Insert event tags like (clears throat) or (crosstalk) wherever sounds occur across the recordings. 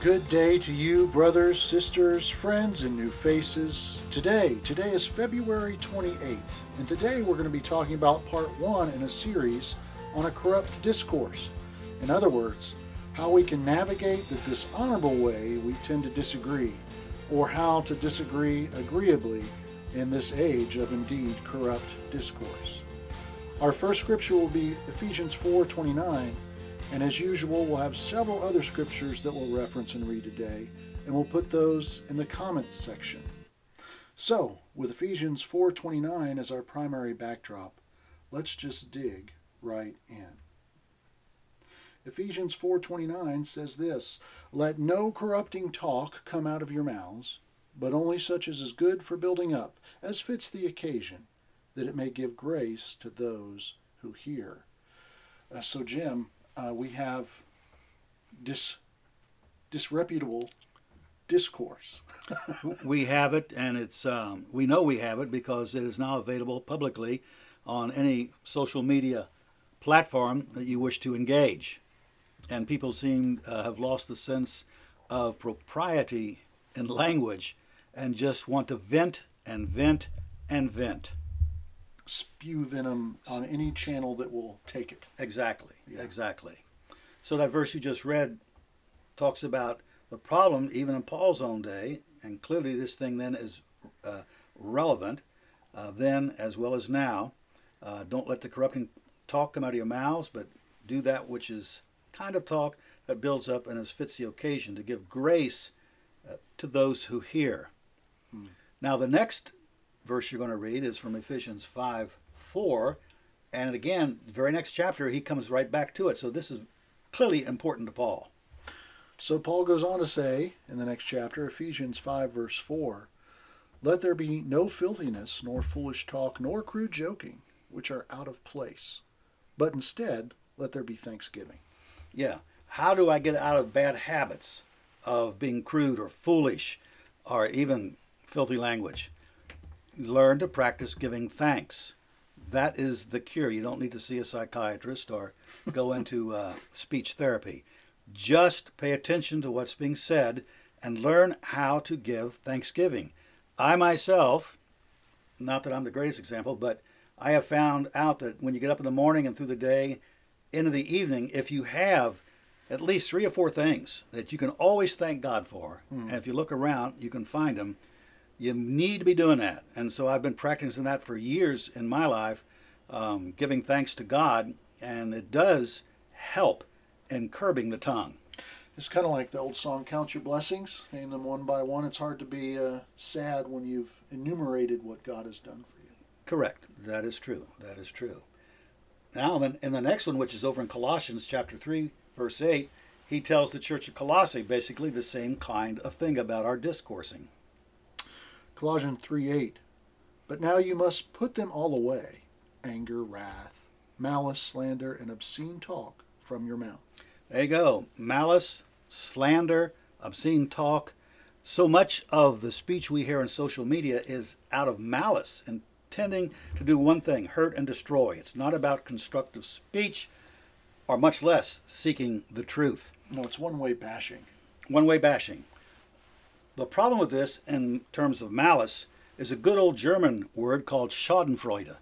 Good day to you, brothers, sisters, friends, and new faces. Today, today is February 28th, and today we're going to be talking about part one in a series on a corrupt discourse. In other words, how we can navigate the dishonorable way we tend to disagree, or how to disagree agreeably in this age of indeed corrupt discourse. Our first scripture will be Ephesians 4:29 and as usual, we'll have several other scriptures that we'll reference and read today, and we'll put those in the comments section. So, with Ephesians 4:29 as our primary backdrop, let's just dig right in. Ephesians 4:29 says this, "Let no corrupting talk come out of your mouths, but only such as is good for building up, as fits the occasion, that it may give grace to those who hear." Uh, so, Jim, uh, we have dis, disreputable discourse. (laughs) we have it, and it's um, we know we have it because it is now available publicly on any social media platform that you wish to engage. And people seem uh, have lost the sense of propriety in language and just want to vent and vent and vent spew venom on any channel that will take it. Exactly, yeah. exactly. So that verse you just read talks about the problem even in Paul's own day, and clearly this thing then is uh, relevant uh, then as well as now. Uh, don't let the corrupting talk come out of your mouths, but do that which is kind of talk that builds up and is fits the occasion to give grace uh, to those who hear. Hmm. Now the next verse you're going to read is from Ephesians 5 4. And again, the very next chapter, he comes right back to it. So this is clearly important to Paul. So Paul goes on to say in the next chapter, Ephesians 5, verse 4 Let there be no filthiness, nor foolish talk, nor crude joking, which are out of place, but instead let there be thanksgiving. Yeah. How do I get out of bad habits of being crude or foolish or even filthy language? Learn to practice giving thanks. That is the cure. You don't need to see a psychiatrist or go (laughs) into uh, speech therapy. Just pay attention to what's being said and learn how to give thanksgiving. I myself, not that I'm the greatest example, but I have found out that when you get up in the morning and through the day, into the evening, if you have at least three or four things that you can always thank God for, mm. and if you look around, you can find them you need to be doing that. And so I've been practicing that for years in my life, um, giving thanks to God, and it does help in curbing the tongue. It's kind of like the old song, Count Your Blessings, name them one by one. It's hard to be uh, sad when you've enumerated what God has done for you. Correct. That is true. That is true. Now, then, in the next one, which is over in Colossians chapter 3, verse 8, he tells the church of Colossae basically the same kind of thing about our discoursing. Colossians 3 8. But now you must put them all away anger, wrath, malice, slander, and obscene talk from your mouth. There you go. Malice, slander, obscene talk. So much of the speech we hear on social media is out of malice, intending to do one thing hurt and destroy. It's not about constructive speech, or much less seeking the truth. No, it's one way bashing. One way bashing. The problem with this, in terms of malice, is a good old German word called Schadenfreude.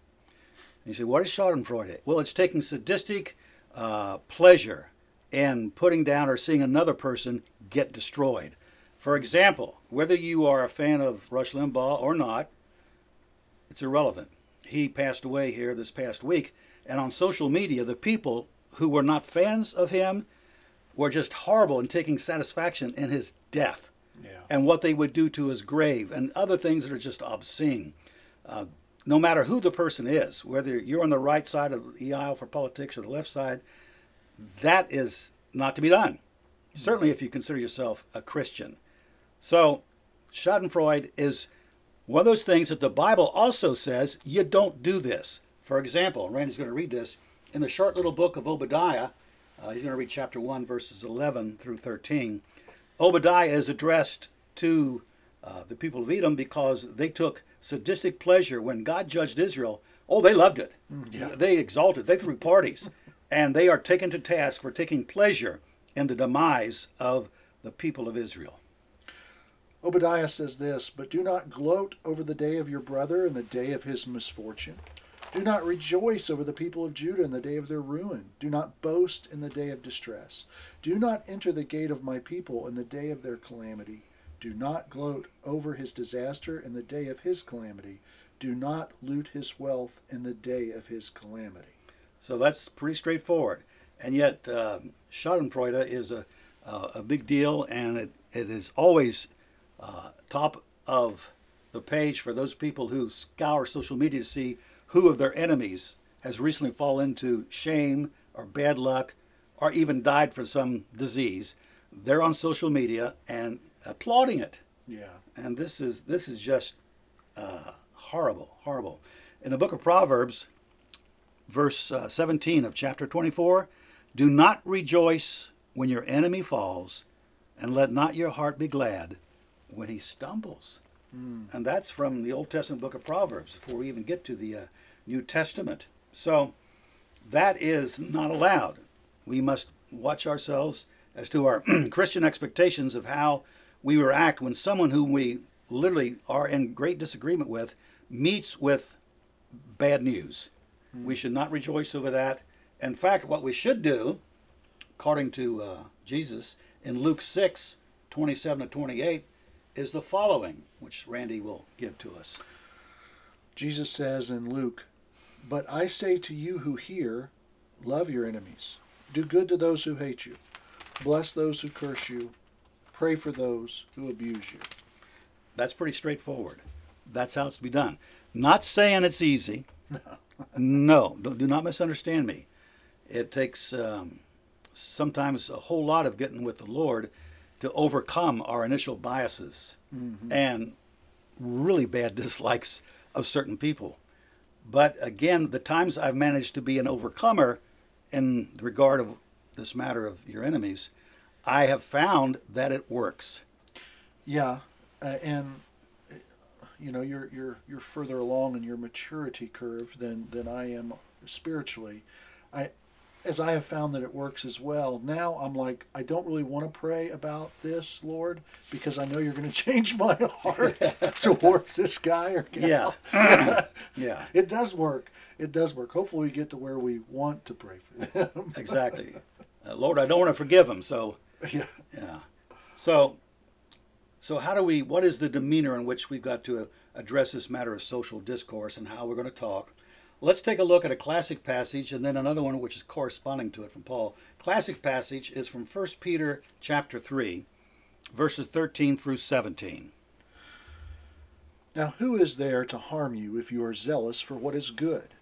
you say, what is Schadenfreude? Well, it's taking sadistic uh, pleasure in putting down or seeing another person get destroyed. For example, whether you are a fan of Rush Limbaugh or not, it's irrelevant. He passed away here this past week, and on social media, the people who were not fans of him were just horrible and taking satisfaction in his death and what they would do to his grave and other things that are just obscene. Uh, no matter who the person is, whether you're on the right side of the aisle for politics or the left side, that is not to be done. Certainly, if you consider yourself a Christian. So, Schadenfreude is one of those things that the Bible also says you don't do this. For example, Randy's going to read this in the short little book of Obadiah. Uh, he's going to read chapter 1, verses 11 through 13. Obadiah is addressed to uh, the people of Edom because they took sadistic pleasure when God judged Israel. Oh, they loved it. Mm, yeah. They exalted. They threw parties. and they are taken to task for taking pleasure in the demise of the people of Israel. Obadiah says this But do not gloat over the day of your brother and the day of his misfortune. Do not rejoice over the people of Judah in the day of their ruin. Do not boast in the day of distress. Do not enter the gate of my people in the day of their calamity. Do not gloat over his disaster in the day of his calamity. Do not loot his wealth in the day of his calamity. So that's pretty straightforward. And yet, uh, Schadenfreude is a, uh, a big deal, and it, it is always uh, top of the page for those people who scour social media to see who of their enemies has recently fallen into shame or bad luck or even died for some disease. They're on social media and applauding it. Yeah. And this is this is just uh, horrible, horrible. In the book of Proverbs, verse uh, 17 of chapter 24, do not rejoice when your enemy falls, and let not your heart be glad when he stumbles. Mm. And that's from the Old Testament book of Proverbs before we even get to the uh, New Testament. So that is not allowed. We must watch ourselves as to our (clears throat) Christian expectations of how we react when someone whom we literally are in great disagreement with meets with bad news. Mm. We should not rejoice over that. In fact, what we should do, according to uh, Jesus in Luke 6 27 to 28, is the following, which Randy will give to us. Jesus says in Luke, But I say to you who hear, love your enemies, do good to those who hate you, bless those who curse you, pray for those who abuse you. That's pretty straightforward. That's how it's to be done. Not saying it's easy. (laughs) no, do not misunderstand me. It takes um, sometimes a whole lot of getting with the Lord to overcome our initial biases mm-hmm. and really bad (laughs) dislikes of certain people. But again, the times I've managed to be an overcomer in regard of this matter of your enemies, I have found that it works. Yeah, uh, and you know you're you're you're further along in your maturity curve than than I am spiritually. I as I have found that it works as well, now I'm like, I don't really want to pray about this, Lord, because I know you're going (laughs) to change my heart (laughs) towards this guy or gal. Yeah. (laughs) yeah. It does work. It does work. Hopefully, we get to where we want to pray for them. exactly. Uh, Lord, I don't want to forgive him, so. Yeah. Yeah. So, so how do we? What is the demeanor in which we've got to address this matter of social discourse and how we're going to talk? Let's take a look at a classic passage and then another one which is corresponding to it from Paul. Classic passage is from 1 Peter chapter 3, verses 13 through 17. Now, who is there to harm you if you are zealous for what is good?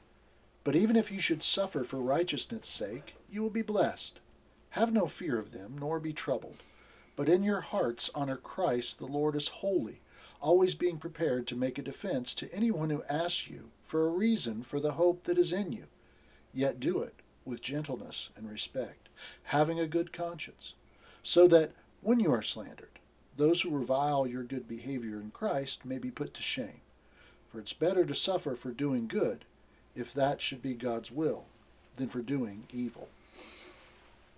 But even if you should suffer for righteousness' sake, you will be blessed. Have no fear of them, nor be troubled. But in your hearts honor Christ the Lord as holy, always being prepared to make a defense to anyone who asks you for a reason for the hope that is in you, yet do it with gentleness and respect, having a good conscience, so that when you are slandered, those who revile your good behavior in Christ may be put to shame. For it's better to suffer for doing good, if that should be God's will, than for doing evil.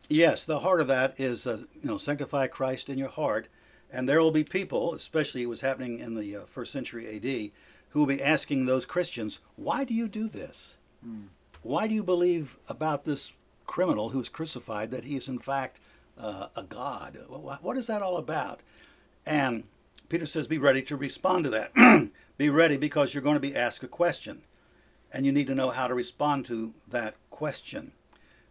Yes, the heart of that is, uh, you know, sanctify Christ in your heart, and there will be people, especially it was happening in the uh, first century A.D., who will be asking those Christians, why do you do this? Mm. Why do you believe about this criminal who's crucified that he is in fact uh, a God? What is that all about? And Peter says, be ready to respond to that. (clears throat) be ready because you're going to be asked a question. And you need to know how to respond to that question.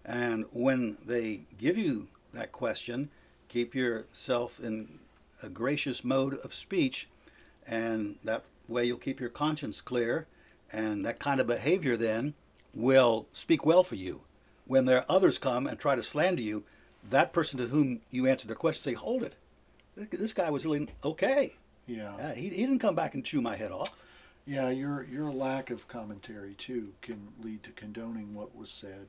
And when they give you that question, keep yourself in a gracious mode of speech, and that way you'll keep your conscience clear, and that kind of behavior then will speak well for you. When there are others come and try to slander you, that person to whom you answer their question say, "Hold it, this guy was really okay. Yeah, uh, he, he didn't come back and chew my head off." Yeah, your your lack of commentary too can lead to condoning what was said.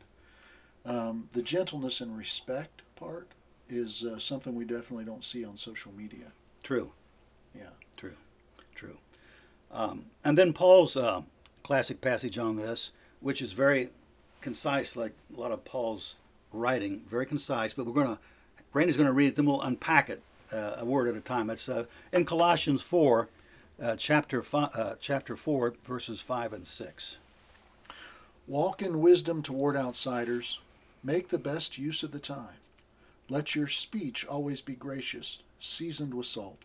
Um, the gentleness and respect part is uh, something we definitely don't see on social media. True. Yeah. Um, and then Paul's uh, classic passage on this, which is very concise, like a lot of Paul's writing, very concise. But we're going to, Randy's going to read it, then we'll unpack it uh, a word at a time. It's uh, in Colossians 4, uh, chapter, fi- uh, chapter 4, verses 5 and 6. Walk in wisdom toward outsiders. Make the best use of the time. Let your speech always be gracious, seasoned with salt,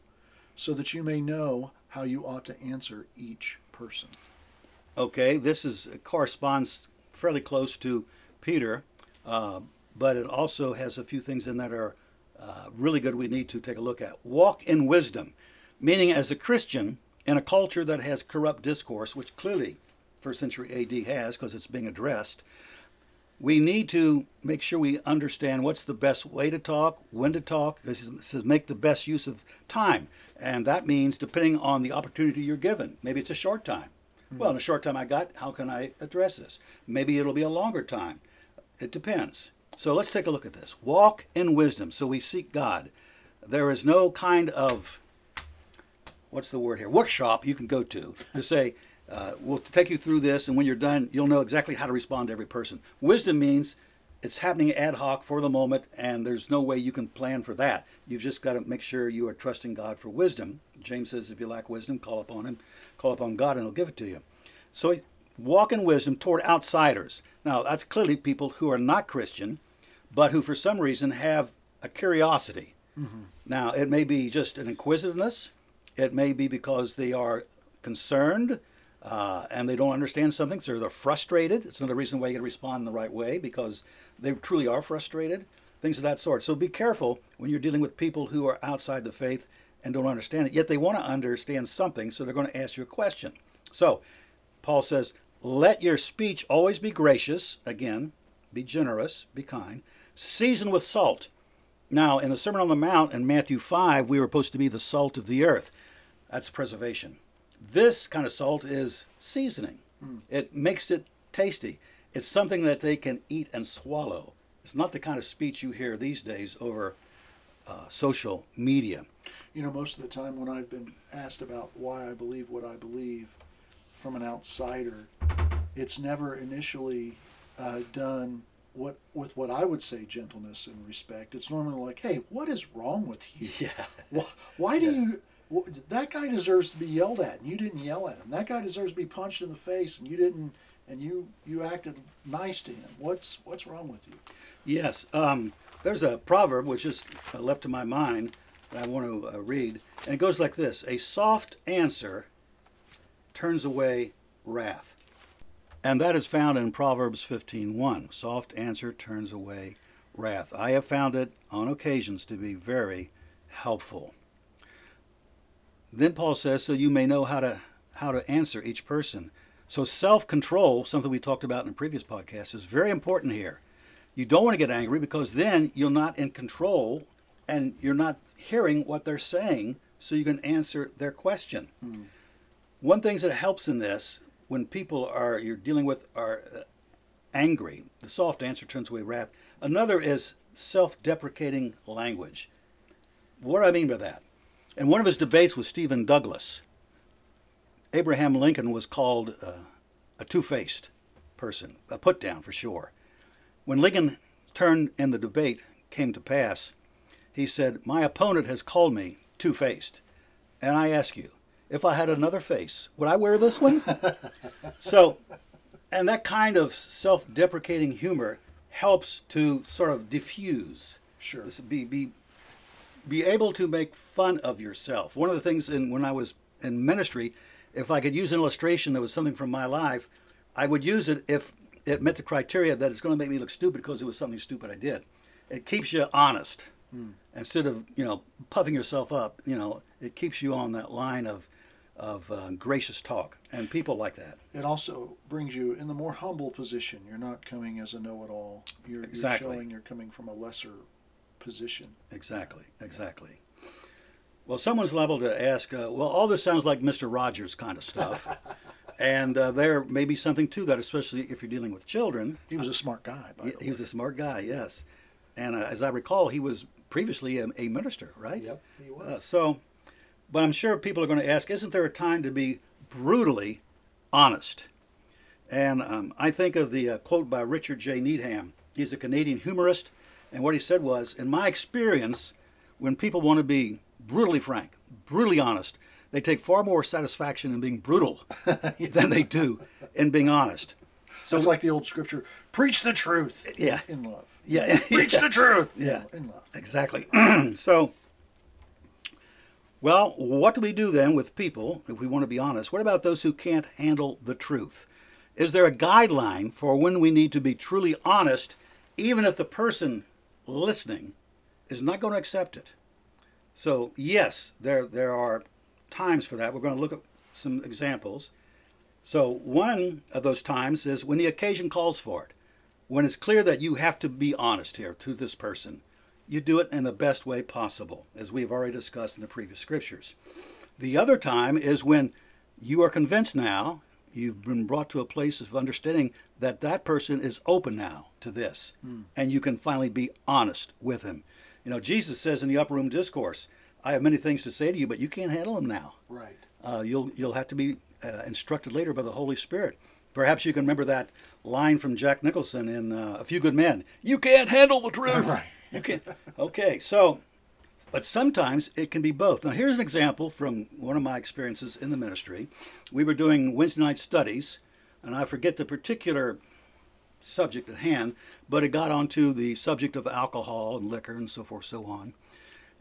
so that you may know how you ought to answer each person. Okay, this is corresponds fairly close to Peter, uh, but it also has a few things in that are uh, really good we need to take a look at. Walk in wisdom, meaning as a Christian in a culture that has corrupt discourse, which clearly first century AD has because it's being addressed. We need to make sure we understand what's the best way to talk, when to talk, because it says make the best use of time. And that means depending on the opportunity you're given. Maybe it's a short time. Hmm. Well, in a short time I got, how can I address this? Maybe it'll be a longer time. It depends. So let's take a look at this. Walk in wisdom. So we seek God. There is no kind of, what's the word here, workshop you can go to to say, uh, we'll take you through this, and when you're done, you'll know exactly how to respond to every person. Wisdom means it's happening ad hoc for the moment, and there's no way you can plan for that. You've just got to make sure you are trusting God for wisdom. James says, if you lack wisdom, call upon Him, call upon God, and He'll give it to you. So walk in wisdom toward outsiders. Now, that's clearly people who are not Christian, but who for some reason have a curiosity. Mm-hmm. Now, it may be just an inquisitiveness, it may be because they are concerned. Uh, and they don't understand something, so they're frustrated. It's another reason why you got to respond in the right way because they truly are frustrated. Things of that sort. So be careful when you're dealing with people who are outside the faith and don't understand it. Yet they want to understand something, so they're going to ask you a question. So Paul says, Let your speech always be gracious, again, be generous, be kind, seasoned with salt. Now, in the Sermon on the Mount in Matthew 5, we were supposed to be the salt of the earth. That's preservation. This kind of salt is seasoning, mm. it makes it tasty. It's something that they can eat and swallow. It's not the kind of speech you hear these days over uh, social media. You know, most of the time when I've been asked about why I believe what I believe from an outsider, it's never initially uh, done what with what I would say gentleness and respect. It's normally like, "Hey, what is wrong with you? (laughs) Yeah. Why, why do yeah. you?" That guy deserves to be yelled at and you didn't yell at him. That guy deserves to be punched in the face and you didn't and you you acted nice to him. What's what's wrong with you? Yes um, there's a proverb which just leapt to my mind that i want to uh, read and it goes like this a soft answer turns away wrath. And that is found in proverbs 15.1 soft answer turns away wrath. I have found it on occasions to be very helpful then Paul says, so you may know how to how to answer each person. So self-control, something we talked about in a previous podcast, is very important here. You don't want to get angry because then you're not in control and you're not hearing what they're saying, so you can answer their question. Mm. One thing that helps in this, when people are you're dealing with are uh, angry, the soft answer turns away wrath. Another is self-deprecating language. What do I mean by that? In one of his debates with Stephen Douglas, Abraham Lincoln was called uh, a two faced person, a put down for sure. When Lincoln turn in the debate came to pass, he said, My opponent has called me two faced. And I ask you, if I had another face, would I wear this one? (laughs) so, and that kind of self deprecating humor helps to sort of diffuse. Sure. Be, be be able to make fun of yourself. One of the things in, when I was in ministry, if I could use an illustration that was something from my life, I would use it if it met the criteria that it's going to make me look stupid because it was something stupid I did. It keeps you honest hmm. instead of you know puffing yourself up. You know, it keeps you on that line of of uh, gracious talk, and people like that. It also brings you in the more humble position. You're not coming as a know-it-all. You're, exactly. you're showing you're coming from a lesser position. Exactly, exactly. Well, someone's liable to ask, uh, well, all this sounds like Mr. Rogers kind of stuff. (laughs) and uh, there may be something to that, especially if you're dealing with children. He was a smart guy, by he, the way. He was a smart guy, yes. And uh, as I recall, he was previously a, a minister, right? Yep, he was. Uh, so, but I'm sure people are going to ask, isn't there a time to be brutally honest? And um, I think of the uh, quote by Richard J. Needham. He's a Canadian humorist and what he said was, in my experience, when people want to be brutally frank, brutally honest, they take far more satisfaction in being brutal (laughs) than they do in being honest. So it's like the old scripture: "Preach the truth." Yeah. In love. Yeah. (laughs) Preach the truth. Yeah. In love. Exactly. (clears throat) so, well, what do we do then with people, if we want to be honest? What about those who can't handle the truth? Is there a guideline for when we need to be truly honest, even if the person listening is not going to accept it? So, yes, there, there are times for that. We're going to look at some examples. So, one of those times is when the occasion calls for it. When it's clear that you have to be honest here to this person, you do it in the best way possible, as we've already discussed in the previous scriptures. The other time is when you are convinced now, you've been brought to a place of understanding that that person is open now to this, and you can finally be honest with him. You know, Jesus says in the upper room discourse, I have many things to say to you, but you can't handle them now. Right. Uh, you'll you'll have to be uh, instructed later by the Holy Spirit. Perhaps you can remember that line from Jack Nicholson in uh, A Few Good Men. You can't handle the truth. (laughs) Right. You can't. Okay, so, but sometimes it can be both. Now, here's an example from one of my experiences in the ministry. We were doing Wednesday night studies, and I forget the particular subject at hand, but it got onto the subject of alcohol and liquor and so forth, so on.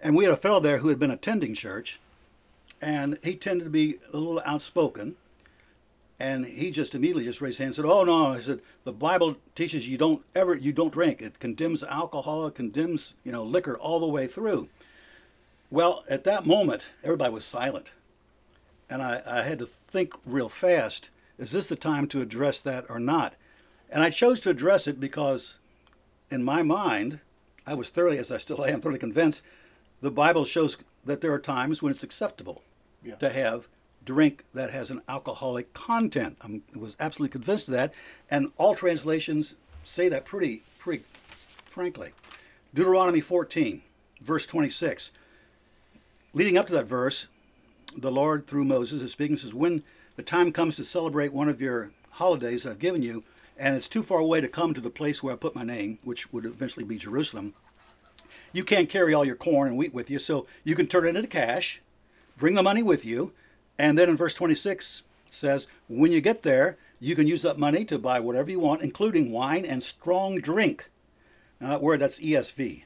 And we had a fellow there who had been attending church, and he tended to be a little outspoken. And he just immediately just raised his hand and said, "Oh no!" I said, "The Bible teaches you don't ever you don't drink. It condemns alcohol. It condemns you know liquor all the way through." Well, at that moment, everybody was silent, and I, I had to think real fast: Is this the time to address that or not? And I chose to address it because, in my mind, I was thoroughly, as I still am, thoroughly convinced. The Bible shows that there are times when it's acceptable Yeah. to have drink that has an alcoholic content. I was absolutely convinced of that, and all translations say that pretty, pretty frankly. Deuteronomy 14, verse 26. Leading up to that verse, the Lord, through Moses, is speaking, says, When the time comes to celebrate one of your holidays that I've given you, and it's too far away to come to the place where I put my name, which would eventually be Jerusalem, you can't carry all your corn and wheat with you, so you can turn it into cash, bring the money with you, and then in verse 26 it says, when you get there, you can use that money to buy whatever you want, including wine and strong drink. Now that word, that's ESV.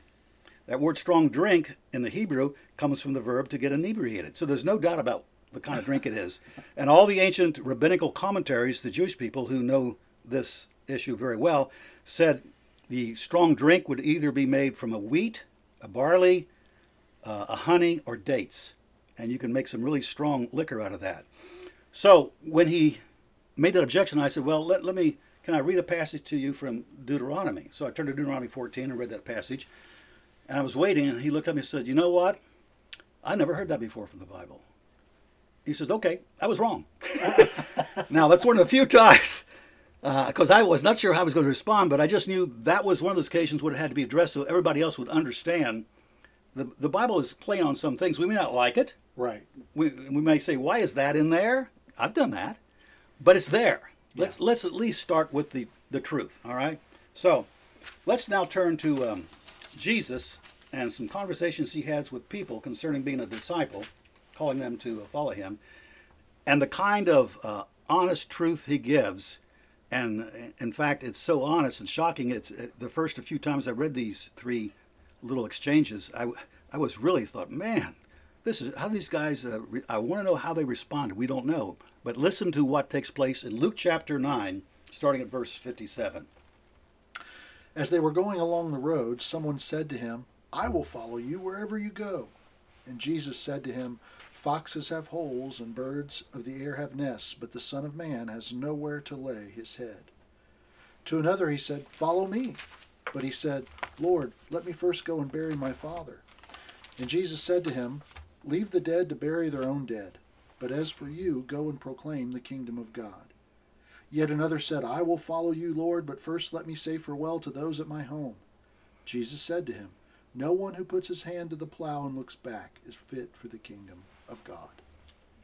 That word strong drink in the Hebrew comes from the verb to get inebriated. So there's no doubt about the kind of drink it is. (laughs) And all the ancient rabbinical commentaries, the Jewish people who know this issue very well, said the strong drink would either be made from a wheat, a barley, uh, a honey, or dates. And you can make some really strong liquor out of that. So when he made that objection, I said, Well, let, let me, can I read a passage to you from Deuteronomy? So I turned to Deuteronomy 14 and read that passage. And I was waiting, and he looked at me and said, You know what? I never heard that before from the Bible. He says, Okay, I was wrong. (laughs) now, that's one of the few times, because I was not sure how I was going to respond, but I just knew that was one of those occasions where it had to be addressed so everybody else would understand. The, the Bible is playing on some things. We may not like it. Right. We, we may say, Why is that in there? I've done that. But it's there. Let's, let's at least start with the, the truth, all right? So let's now turn to um, Jesus and some conversations he has with people concerning being a disciple, calling them to follow him, and the kind of uh, honest truth he gives. And in fact, it's so honest and shocking. It's uh, the first few times I read these three little exchanges, I, I was really thought, man, this is how these guys. Uh, re- I want to know how they responded. We don't know, but listen to what takes place in Luke chapter nine, starting at verse fifty-seven. As they were going along the road, someone said to him, I will follow you wherever you go. And Jesus said to him, Foxes have holes, and birds of the air have nests, but the Son of Man has nowhere to lay his head. To another he said, Follow me. But he said, Lord, let me first go and bury my father. And Jesus said to him, Leave the dead to bury their own dead. But as for you, go and proclaim the kingdom of God. Yet another said, I will follow you, Lord, but first let me say farewell to those at my home. Jesus said to him, No one who puts his hand to the plow and looks back is fit for the kingdom of God.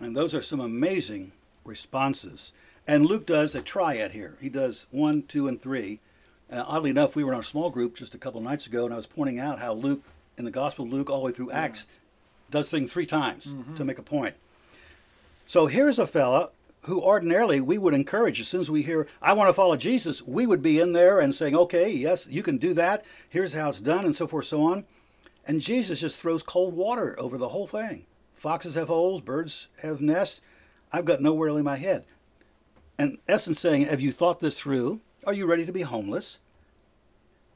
And those are some amazing responses. And Luke does a triad here. He does one, two, and three. And oddly enough, we were in our small group just a couple nights ago, and I was pointing out how Luke in the Gospel of Luke all the way through Acts, does things three times Mm-hmm. to make a point. So here's a fella who ordinarily we would encourage as soon as we hear, I want to follow Jesus, we would be in there and saying, okay, yes, you can do that. Here's how it's done, and so forth, so on. And Jesus just throws cold water over the whole thing. Foxes have holes, birds have nests. I've got nowhere in my head. In essence, saying, Have you thought this through? Are you ready to be homeless?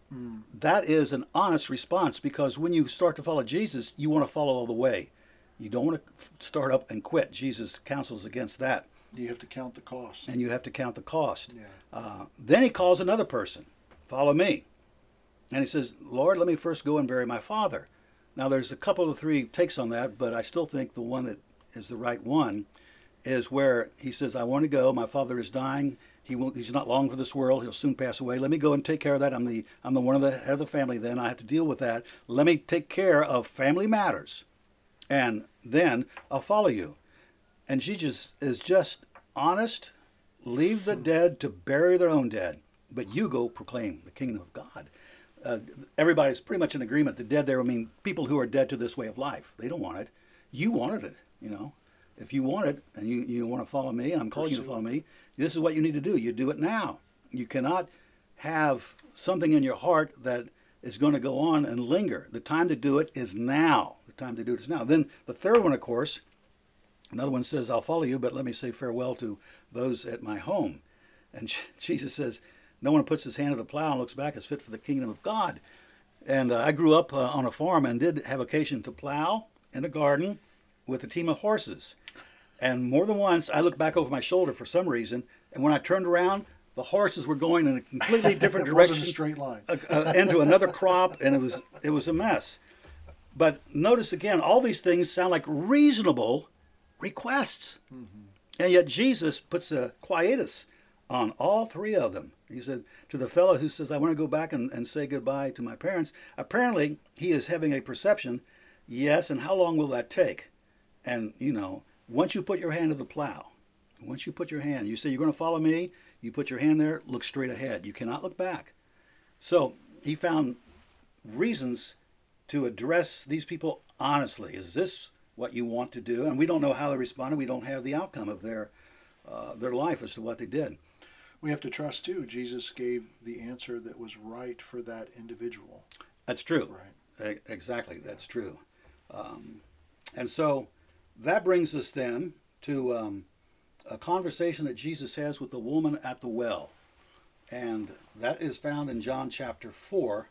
Hmm. That is an honest response because when you start to follow Jesus, you want to follow all the way. You don't want to start up and quit. Jesus counsels against that, You have to count the cost. and you have to count the cost. Yeah. Uh, then he calls another person, Follow me. And he says, Lord, let me first go and bury my father. Now, there's a couple of three takes on that, but I still think the one that is the right one is where he says, I want to go. My father is dying. He won't, he's not long for this world. He'll soon pass away. Let me go and take care of that. I'm the, I'm the one of the head of the family then. I have to deal with that. Let me take care of family matters. And then I'll follow you. And she just is just honest. Leave the dead to bury their own dead, but you go proclaim the kingdom of God. Uh, everybody's pretty much in agreement. The dead there, I mean, people who are dead to this way of life. They don't want it. You wanted it, you know. If you want it and you, you want to follow me, and I'm calling you to follow me, this is what you need to do. You do it now. You cannot have something in your heart that is going to go on and linger. The time to do it is now. The time to do it is now. Then the third one, of course, another one says, I'll follow you, but let me say farewell to those at my home. And (laughs) Jesus says, No one puts his hand to the plow and looks back is fit for the kingdom of God. And uh, I grew up uh, on a farm and did have occasion to plow in a garden with a team of horses. And more than once, I looked back over my shoulder for some reason, and when I turned around, the horses were going in a completely (laughs) different It direction a straight line. uh, uh, into another crop, and it was it was a mess. But notice again, all these things sound like reasonable requests, mm-hmm. and yet Jesus puts a quietus on all three of them. He said to the fellow who says, "I want to go back and, and say goodbye to my parents." Apparently, he is having a perception. Yes, and how long will that take? And you know, once you put your hand to the plow, once you put your hand, you say you're going to follow me. You put your hand there, look straight ahead. You cannot look back. So he found reasons to address these people honestly. Is this what you want to do? And we don't know how they responded. We don't have the outcome of their uh, their life as to what they did. We have to trust too. Jesus gave the answer that was right for that individual. That's true. Right. Exactly. That's true. Um, and so that brings us then to um, a conversation that Jesus has with the woman at the well. And that is found in John chapter 4.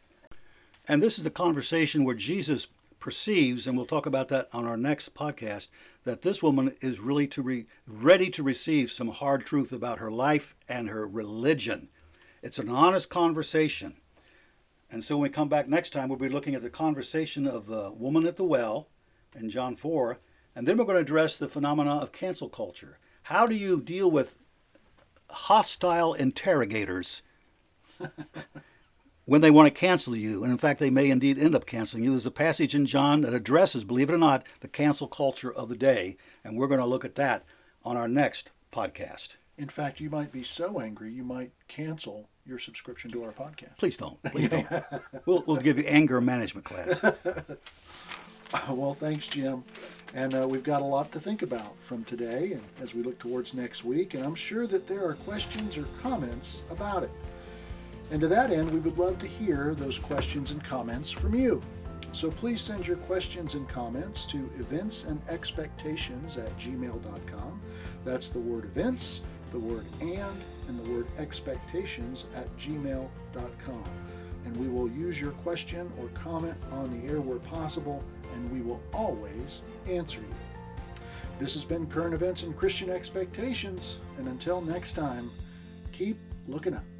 And this is a conversation where Jesus perceives, and we'll talk about that on our next podcast, that this woman is really to re- ready to receive some hard truth about her life and her religion. It's an honest conversation. And so when we come back next time, we'll be looking at the conversation of the woman at the well in John 4. And then we're going to address the phenomena of cancel culture. How do you deal with hostile interrogators (laughs) when they want to cancel you? And in fact, they may indeed end up canceling you. There's a passage in John that addresses, believe it or not, the cancel culture of the day. And we're going to look at that on our next podcast. In fact, you might be so angry you might cancel your subscription to our podcast. Please don't. (laughs) Please don't. we'll, we'll give you anger management class. (laughs) Well, thanks, Jim. And uh, we've got a lot to think about from today and as we look towards next week. And I'm sure that there are questions or comments about it. And to that end, we would love to hear those questions and comments from you. So please send your questions and comments to events and expectations at gmail.com. That's the word events, the word and, and the word expectations at gmail.com. And we will use your question or comment on the air where possible, and we will always answer you. This has been Current Events and Christian Expectations, and until next time, keep looking up.